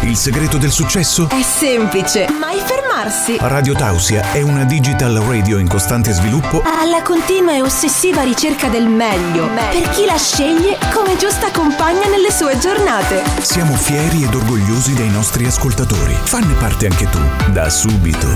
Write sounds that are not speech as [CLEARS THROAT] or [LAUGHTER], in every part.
Il segreto del successo? È semplice, mai fermarsi. Radio Tausia è una digital radio in costante sviluppo Alla continua e ossessiva ricerca del meglio, per chi la sceglie come giusta compagna nelle sue giornate. Siamo fieri ed orgogliosi dei nostri ascoltatori. Fanne parte anche tu, da subito.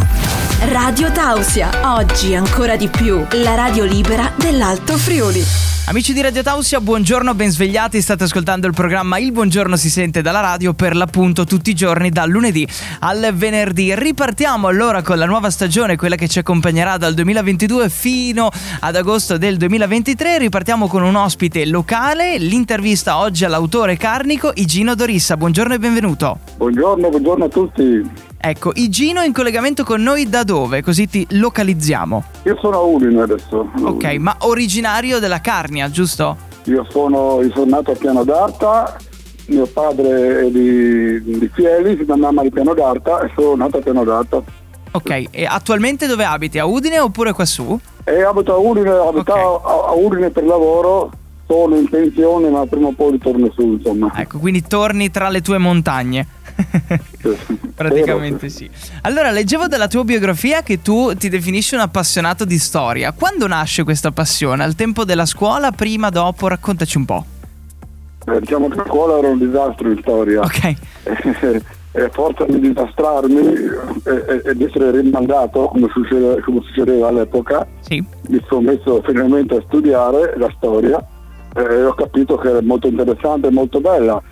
Radio Tausia, oggi ancora di più, la radio libera dell'Alto Friuli. Amici di Radio Tausia, buongiorno, ben svegliati. State ascoltando il programma Il Buongiorno si sente dalla radio per l'appunto tutti i giorni dal lunedì al venerdì. Ripartiamo allora con la nuova stagione, quella che ci accompagnerà dal 2022 fino ad agosto del 2023. Ripartiamo con un ospite locale, l'intervista oggi all'autore carnico Igino Dorissa. Buongiorno e benvenuto. Buongiorno, buongiorno a tutti. Ecco, Igino in collegamento con noi da dove? Così ti localizziamo. Io sono a Udine adesso. Ok, ma originario della Carnia, giusto? Io sono, io sono nato a Piano d'Arta, mio padre è di, di Fieli, mia mamma di Piano d'Arta e sono nato a Piano d'Arta. Ok, e attualmente dove abiti? A Udine oppure qua su? E abito a Udine, abitavo a, a Udine per lavoro, sono in pensione ma prima o poi ritorno su insomma. Ecco, quindi torni tra le tue montagne. [LAUGHS] Praticamente sì. Allora, leggevo dalla tua biografia che tu ti definisci un appassionato di storia. Quando nasce questa passione? Al tempo della scuola, prima, dopo? Raccontaci un po'. Eh, diciamo che a scuola era un disastro in storia. Ok. [LAUGHS] e a forza di disastrarmi e, e di essere rimandato come succedeva, come succedeva all'epoca, Sì. mi sono messo finalmente a studiare la storia e ho capito che era molto interessante e molto bella.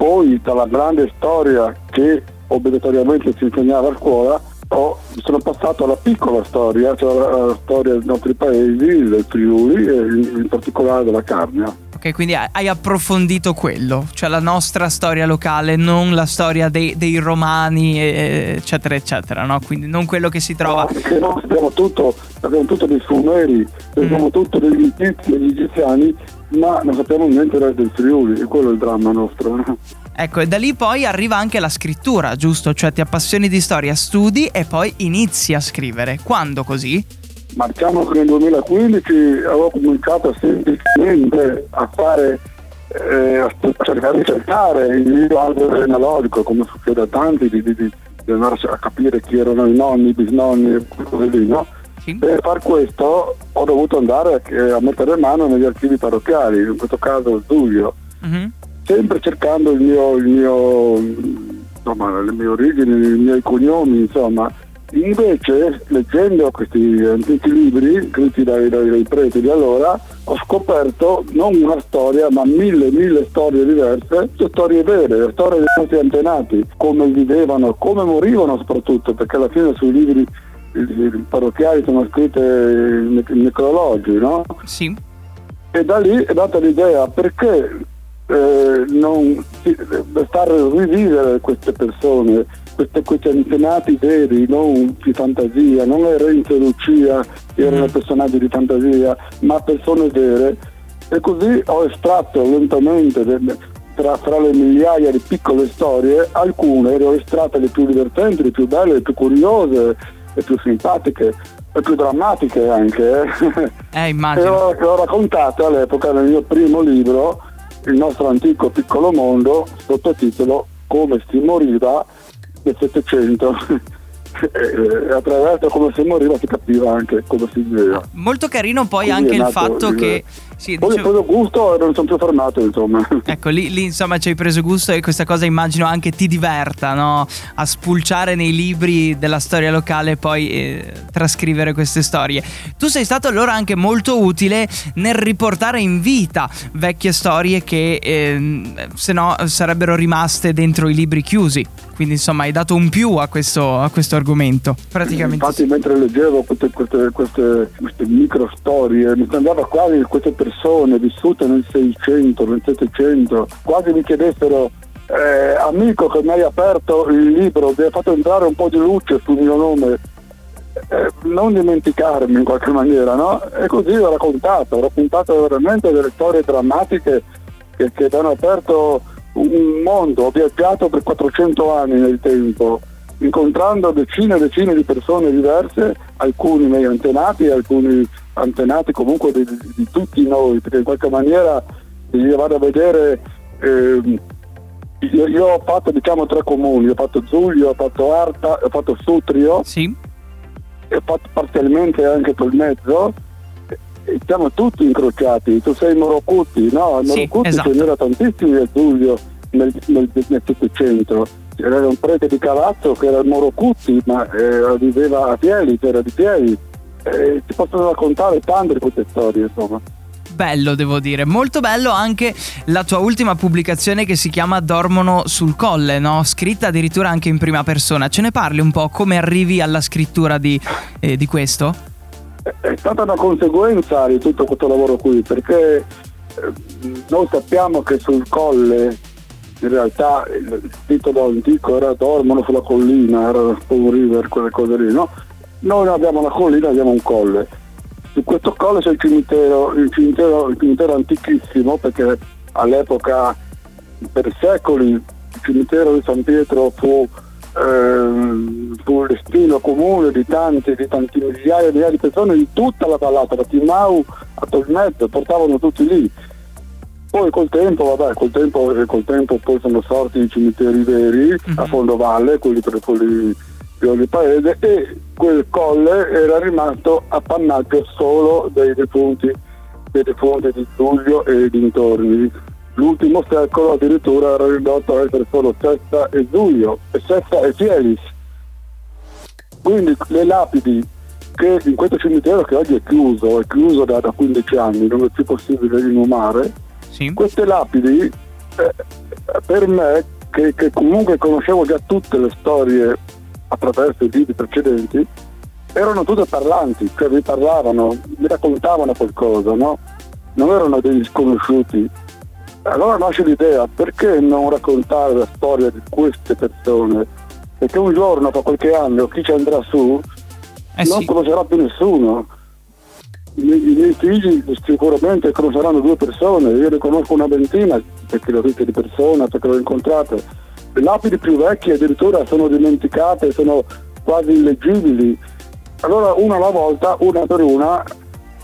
Poi dalla grande storia che obbligatoriamente si insegnava a scuola, ho- sono passato alla piccola storia, cioè alla, storia dei nostri paesi, del Friuli e in, particolare della Carnia. Ok, quindi hai approfondito quello, cioè la nostra storia locale, non la storia dei, dei romani, eccetera, eccetera, no? Quindi non quello che si trova. Perché noi sappiamo tutto, abbiamo tutto dei sumeri, sappiamo tutto degli egizi, degli egiziani, ma non sappiamo niente del Friuli, e quello è il dramma nostro. Ecco, e da lì poi arriva anche la scrittura, giusto? Cioè ti appassioni di storia, studi e poi inizi a scrivere. Quando così? Ma diciamo che nel 2015 avevo cominciato semplicemente a fare, eh, a cercare di cercare il mio albero genealogico, come succede a tanti, di, di, di, andare a capire chi erano i nonni, i bisnonni e cose lì, no? Sì. Per far questo ho dovuto andare a, a mettere mano negli archivi parrocchiali, in questo caso il Giulio, Mhm. Sempre cercando il mio, il mio, insomma, le mie origini, i miei cognomi, insomma. Invece, leggendo questi antichi libri scritti dai, dai, dai preti di allora, ho scoperto non una storia, ma mille, mille storie diverse, storie vere, storie dei nostri antenati, come vivevano, come morivano soprattutto, perché alla fine sui libri i- parrocchiali sono scritte necrologi, no? Sì. E da lì è data l'idea perché eh, non a rivivere queste persone, queste- questi antenati veri, non di fantasia, non le Renzo e Lucia che erano personaggi di fantasia, ma persone vere. E così ho estratto lentamente tra, tra le migliaia di piccole storie, alcune le ho estratte le più divertenti, le più belle, le più curiose, le più simpatiche, le più drammatiche anche. eh. Eh, immagino. ho, e ho raccontato all'epoca nel mio primo libro, Il nostro antico piccolo mondo, sottotitolo Come si moriva nel Settecento. e, [LAUGHS] e attraverso come si moriva si capiva anche come si viveva. Molto carino poi Così anche il fatto il- che... Sì, Poi ho dicevo- preso gusto e non sono più fermato, insomma. [LAUGHS] Ecco, lì, lì, insomma ci hai preso gusto e questa cosa immagino anche ti diverta, no? A spulciare nei libri della storia locale e poi eh, trascrivere queste storie. Tu sei stato allora anche molto utile nel riportare in vita vecchie storie che ehm, se no sarebbero rimaste dentro i libri chiusi. Quindi insomma hai dato un più a questo, a questo argomento. Praticamente Infatti mentre leggevo queste, queste, queste, queste micro storie mi sembrava quasi queste persone vissute nel 600, nel 700, quasi mi chiedessero eh, amico che mi hai aperto il libro, mi hai fatto entrare un po' di luce sul mio nome, eh, non dimenticarmi in qualche maniera, no? E così ho raccontato, ho raccontato veramente delle storie drammatiche che, che hanno aperto un mondo, ho viaggiato per 400 anni nel tempo, incontrando decine e decine di persone diverse, alcuni miei antenati, alcuni antenati comunque di, di- tutti noi, perché in qualche maniera io vado a vedere ehm, io, io ho fatto diciamo tre comuni, ho fatto Giulio, ho fatto Arta, ho fatto Sutrio Sì. e ho fatto parzialmente anche Tolmezzo. Siamo tutti incrociati, tu sei Morocuti, no? Sì, Morocuti esatto. ce n'era tantissimi a Giulio nel, nel, nel Settecento. C'era un prete di Cavazzo che era il Morocuti, ma eh, viveva a Pieli, era di Pieli. Eh, ti possono raccontare tante di queste storie, insomma. Bello, devo dire. Molto bello anche la tua ultima pubblicazione che si chiama Dormono sul colle, no? Scritta addirittura anche in prima persona. Ce ne parli un po'? Come arrivi alla scrittura di, eh, di questo? è stata una conseguenza di tutto questo lavoro qui perché eh, noi sappiamo che sul colle in realtà il il titolo antico era Dormono sulla collina, era Spoon River, quelle cose lì, no? Noi non abbiamo una collina, abbiamo un colle. Su questo colle c'è il cimitero, il cimitero, il cimitero antichissimo perché all'epoca per secoli il cimitero di San Pietro fu, ehm, fu il destino comune di tanti, di tanti migliaia e migliaia di persone di tutta la vallata, da Timau a Tolmezzo, portavano tutti lì. Poi col tempo, vabbè, col tempo, eh, col tempo poi sono sorti i cimiteri veri a fondovalle, quelli per quelli di ogni paese, e quel colle era rimasto appannaggio solo dei defunti, dei defunti di Giulio e dintorni. L'ultimo secolo addirittura era ridotto a essere solo Sessa e Giulio, e Sessa e Fielis. Quindi le lapidi che in questo cimitero che oggi è chiuso, è chiuso da, da 15 anni, non è più possibile inumare, Sì. queste lapidi eh, per me che, che comunque conoscevo già tutte le storie attraverso i libri precedenti erano tutte parlanti, cioè mi parlavano, mi raccontavano qualcosa, no? Non erano degli sconosciuti. Allora nasce l'idea, perché non raccontare la storia di queste persone? Perché un giorno, fra qualche anno, chi ci andrà su Eh non sì. conoscerà più nessuno. I miei, i miei figli sicuramente conosceranno due persone, io ne conosco una ventina perché le ho viste di persona, perché le ho incontrate. Le lapidi più vecchie addirittura sono dimenticate, sono quasi illeggibili. Allora una alla volta, una per una,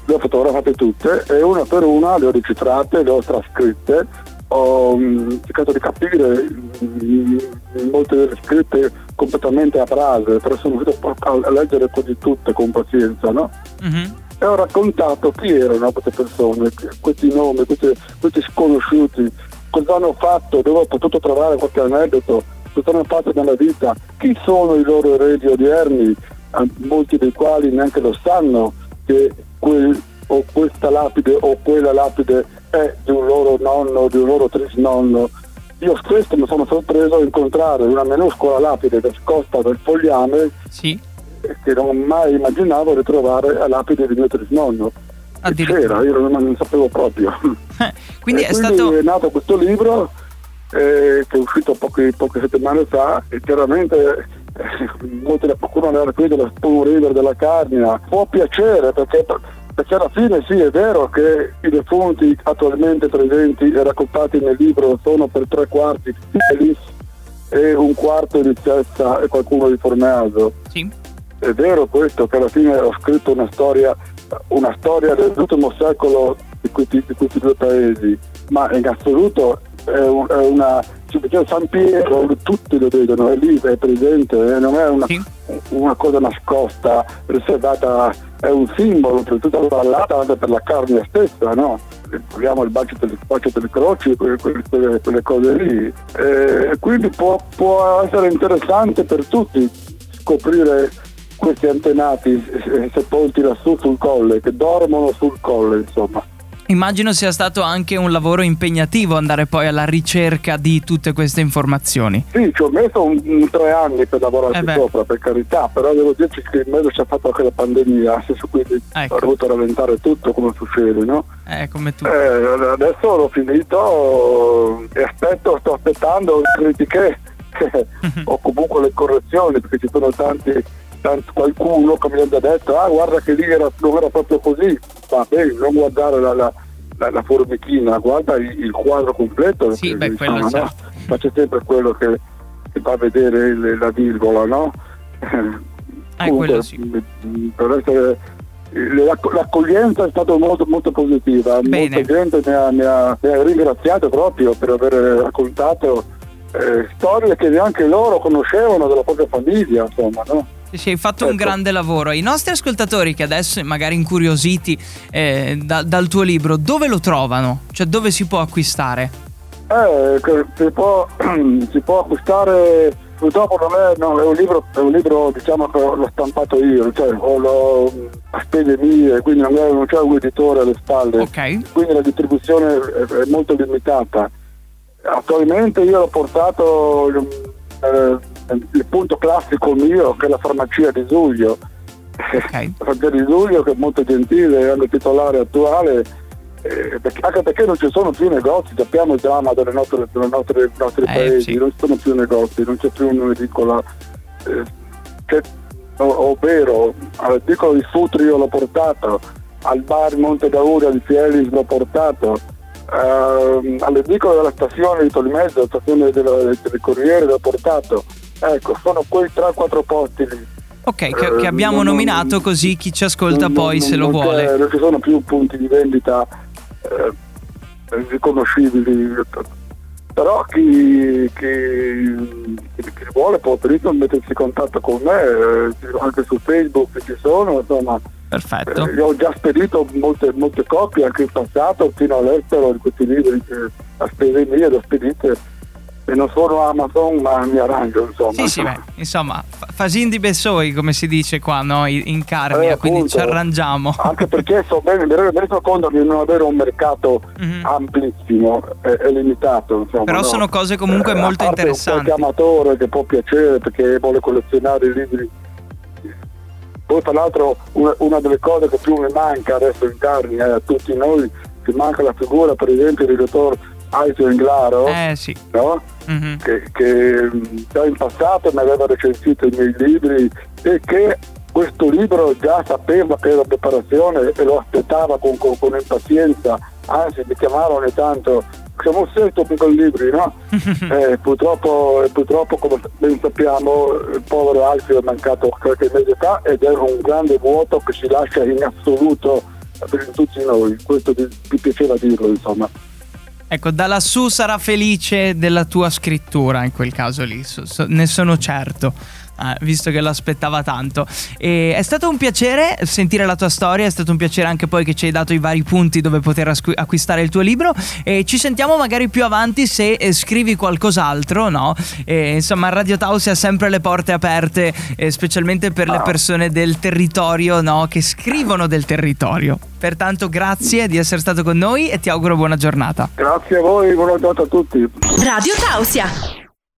le ho fotografate tutte e una per una le ho decifrate, le ho trascritte, ho mm, cercato di capire mm, molte delle scritte completamente a brase, però sono riuscito a leggere quasi tutte con pazienza, no? Mhm. e ho raccontato chi erano queste persone, questi nomi, questi, questi sconosciuti, cosa hanno fatto, dove ho potuto trovare qualche aneddoto, cosa hanno fatto nella vita, chi sono i loro eredi odierni, molti dei quali neanche lo sanno che quel, o questa lapide o quella lapide è di un loro nonno, di un loro trisnonno. Io stesso mi sono sorpreso a incontrare una minuscola lapide nascosta nel fogliame Sì. che non mai immaginavo di trovare a lapide di mio trisnonno. C'era, io non, non sapevo proprio. Eh, Quindi è stato... è nato questo libro eh, che è uscito pochi- poche settimane fa e chiaramente eh, molti la qualcuno era qui della River della Carmina. Può piacere perché, perché alla fine sì è vero che i defunti attualmente presenti e raccontati nel libro sono per tre quarti Fielis e un quarto di Cessa e qualcuno di Formeaso Sì. è vero questo che alla fine ho scritto una storia, una storia dell'ultimo secolo di questi, di questi due paesi, ma in assoluto è, un- è una San Piero, tutti lo vedono, è lì, è presente, eh, non è una, Sì. una cosa nascosta, riservata, è un simbolo per tutta la vallata, anche per la carne stessa, no? Proviamo il bacio delle, bacio delle croci, quelle, quelle- quelle- cose lì. Eh, quindi può, può essere interessante per tutti scoprire questi antenati eh, sepolti lassù sul colle, che dormono sul colle, insomma. Immagino sia stato anche un lavoro impegnativo andare poi alla ricerca di tutte queste informazioni. Sì, ci ho messo un, un tre anni per lavorarci Eh sopra, per carità, però devo dirci che in mezzo ci ha fatto anche la pandemia, quindi Ecco. ho dovuto rallentare tutto come succede, no? Eh, come tu. Eh, adesso l'ho finito e aspetto, sto aspettando le critiche [LAUGHS] [LAUGHS] o comunque le correzioni perché ci sono tanti qualcuno che mi ha già detto ah guarda che lì era, non era proprio così va bene non guardare la, la, la- la formichina guarda il, il quadro completo Sì, beh, quello no? certo. ma c'è sempre quello che, che fa vedere il- la virgola no? Eh, quello sì. mh, per essere l'ac- l'accoglienza è stata molto, molto positiva Bene. molta gente mi ha, mi ha- mi ha ringraziato proprio per aver raccontato eh, storie che neanche loro conoscevano della propria famiglia, insomma, no? Sì, hai fatto ecco. un grande lavoro. I nostri ascoltatori che adesso magari incuriositi eh, da, dal tuo libro, dove lo trovano? Cioè dove si può acquistare? Eh, si può, [CLEARS THROAT] si può acquistare purtroppo non è, no, è, un libro, è un libro diciamo che l'ho stampato io, cioè l'ho a spese mie, quindi non, c'è un editore alle spalle, okay. quindi la distribuzione è, è, molto limitata. Attualmente io l'ho portato eh, il punto classico mio che è la farmacia di Giulio. Okay. [LAUGHS] La farmacia di Giulio che è molto gentile, è anche titolare attuale eh, anche perché non ci sono più negozi, sappiamo il dramma delle nostre, delle nostre, dei nostri eh, paesi, sì. non ci sono più negozi, non c'è più un'edicola. Eh, che, ovvero all'edicolo di Sutrio l'ho portato, al bar Monte Dauria di Fielis l'ho portato, ehm, all'edicolo della stazione di Tolimezzo, la stazione del, del Corriere l'ho portato. Ecco, sono quei 3-4 posti lì. Ok, che, che eh, abbiamo non, nominato così chi ci ascolta non, poi non, se lo vuole. Non ci sono più punti di vendita eh, riconoscibili. Però chi, chi, chi, vuole può benissimo mettersi in contatto con me, eh, anche su Facebook ci sono, insomma. Perfetto. Eh, io ho già spedito molte, molte copie anche in passato fino all'estero di questi libri che a spese mie le ho spedite e non sono Amazon ma mi arrangio insomma. Sì, sì, beh, insomma, fasin di Bessoi come si dice qua, no? in Carnia, eh, quindi ci arrangiamo. Anche perché so bene, mi rendo conto di non avere un mercato mm-hmm. amplissimo e, e, limitato. Insomma, Però no? sono cose comunque eh, molto interessanti. Un amatore che può piacere perché vuole collezionare i libri. Poi tra l'altro una, una delle cose che più mi manca adesso in Carnia a tutti noi, ci manca la figura per esempio del dottor Aito Inglaro, eh, sì. no? mm-hmm. che, che, già in passato mi aveva recensito i miei libri e che questo libro già sapeva che era preparazione e lo aspettava con, con, con impazienza, anzi mi chiamava ogni tanto siamo un setto piccoli libri, no? [LAUGHS] eh, purtroppo, purtroppo, come ben sappiamo, il povero Alfio è mancato qualche mese fa ed è un grande vuoto che si lascia in assoluto per tutti noi. Questo mi piaceva dirlo, insomma. Ecco, da lassù sarà felice della tua scrittura in quel caso lì, so, so, ne sono certo. Ah, visto che lo aspettava tanto. E è stato un piacere sentire la tua storia, è stato un piacere anche poi che ci hai dato i vari punti dove poter acquistare il tuo libro e ci sentiamo magari più avanti se eh, scrivi qualcos'altro, no? E, insomma, Radio Tausi ha sempre le porte aperte, eh, specialmente per le persone del territorio, no? Che scrivono del territorio. Pertanto grazie di essere stato con noi e ti auguro buona giornata. Grazie a voi, buona giornata a tutti. Radio Tausia.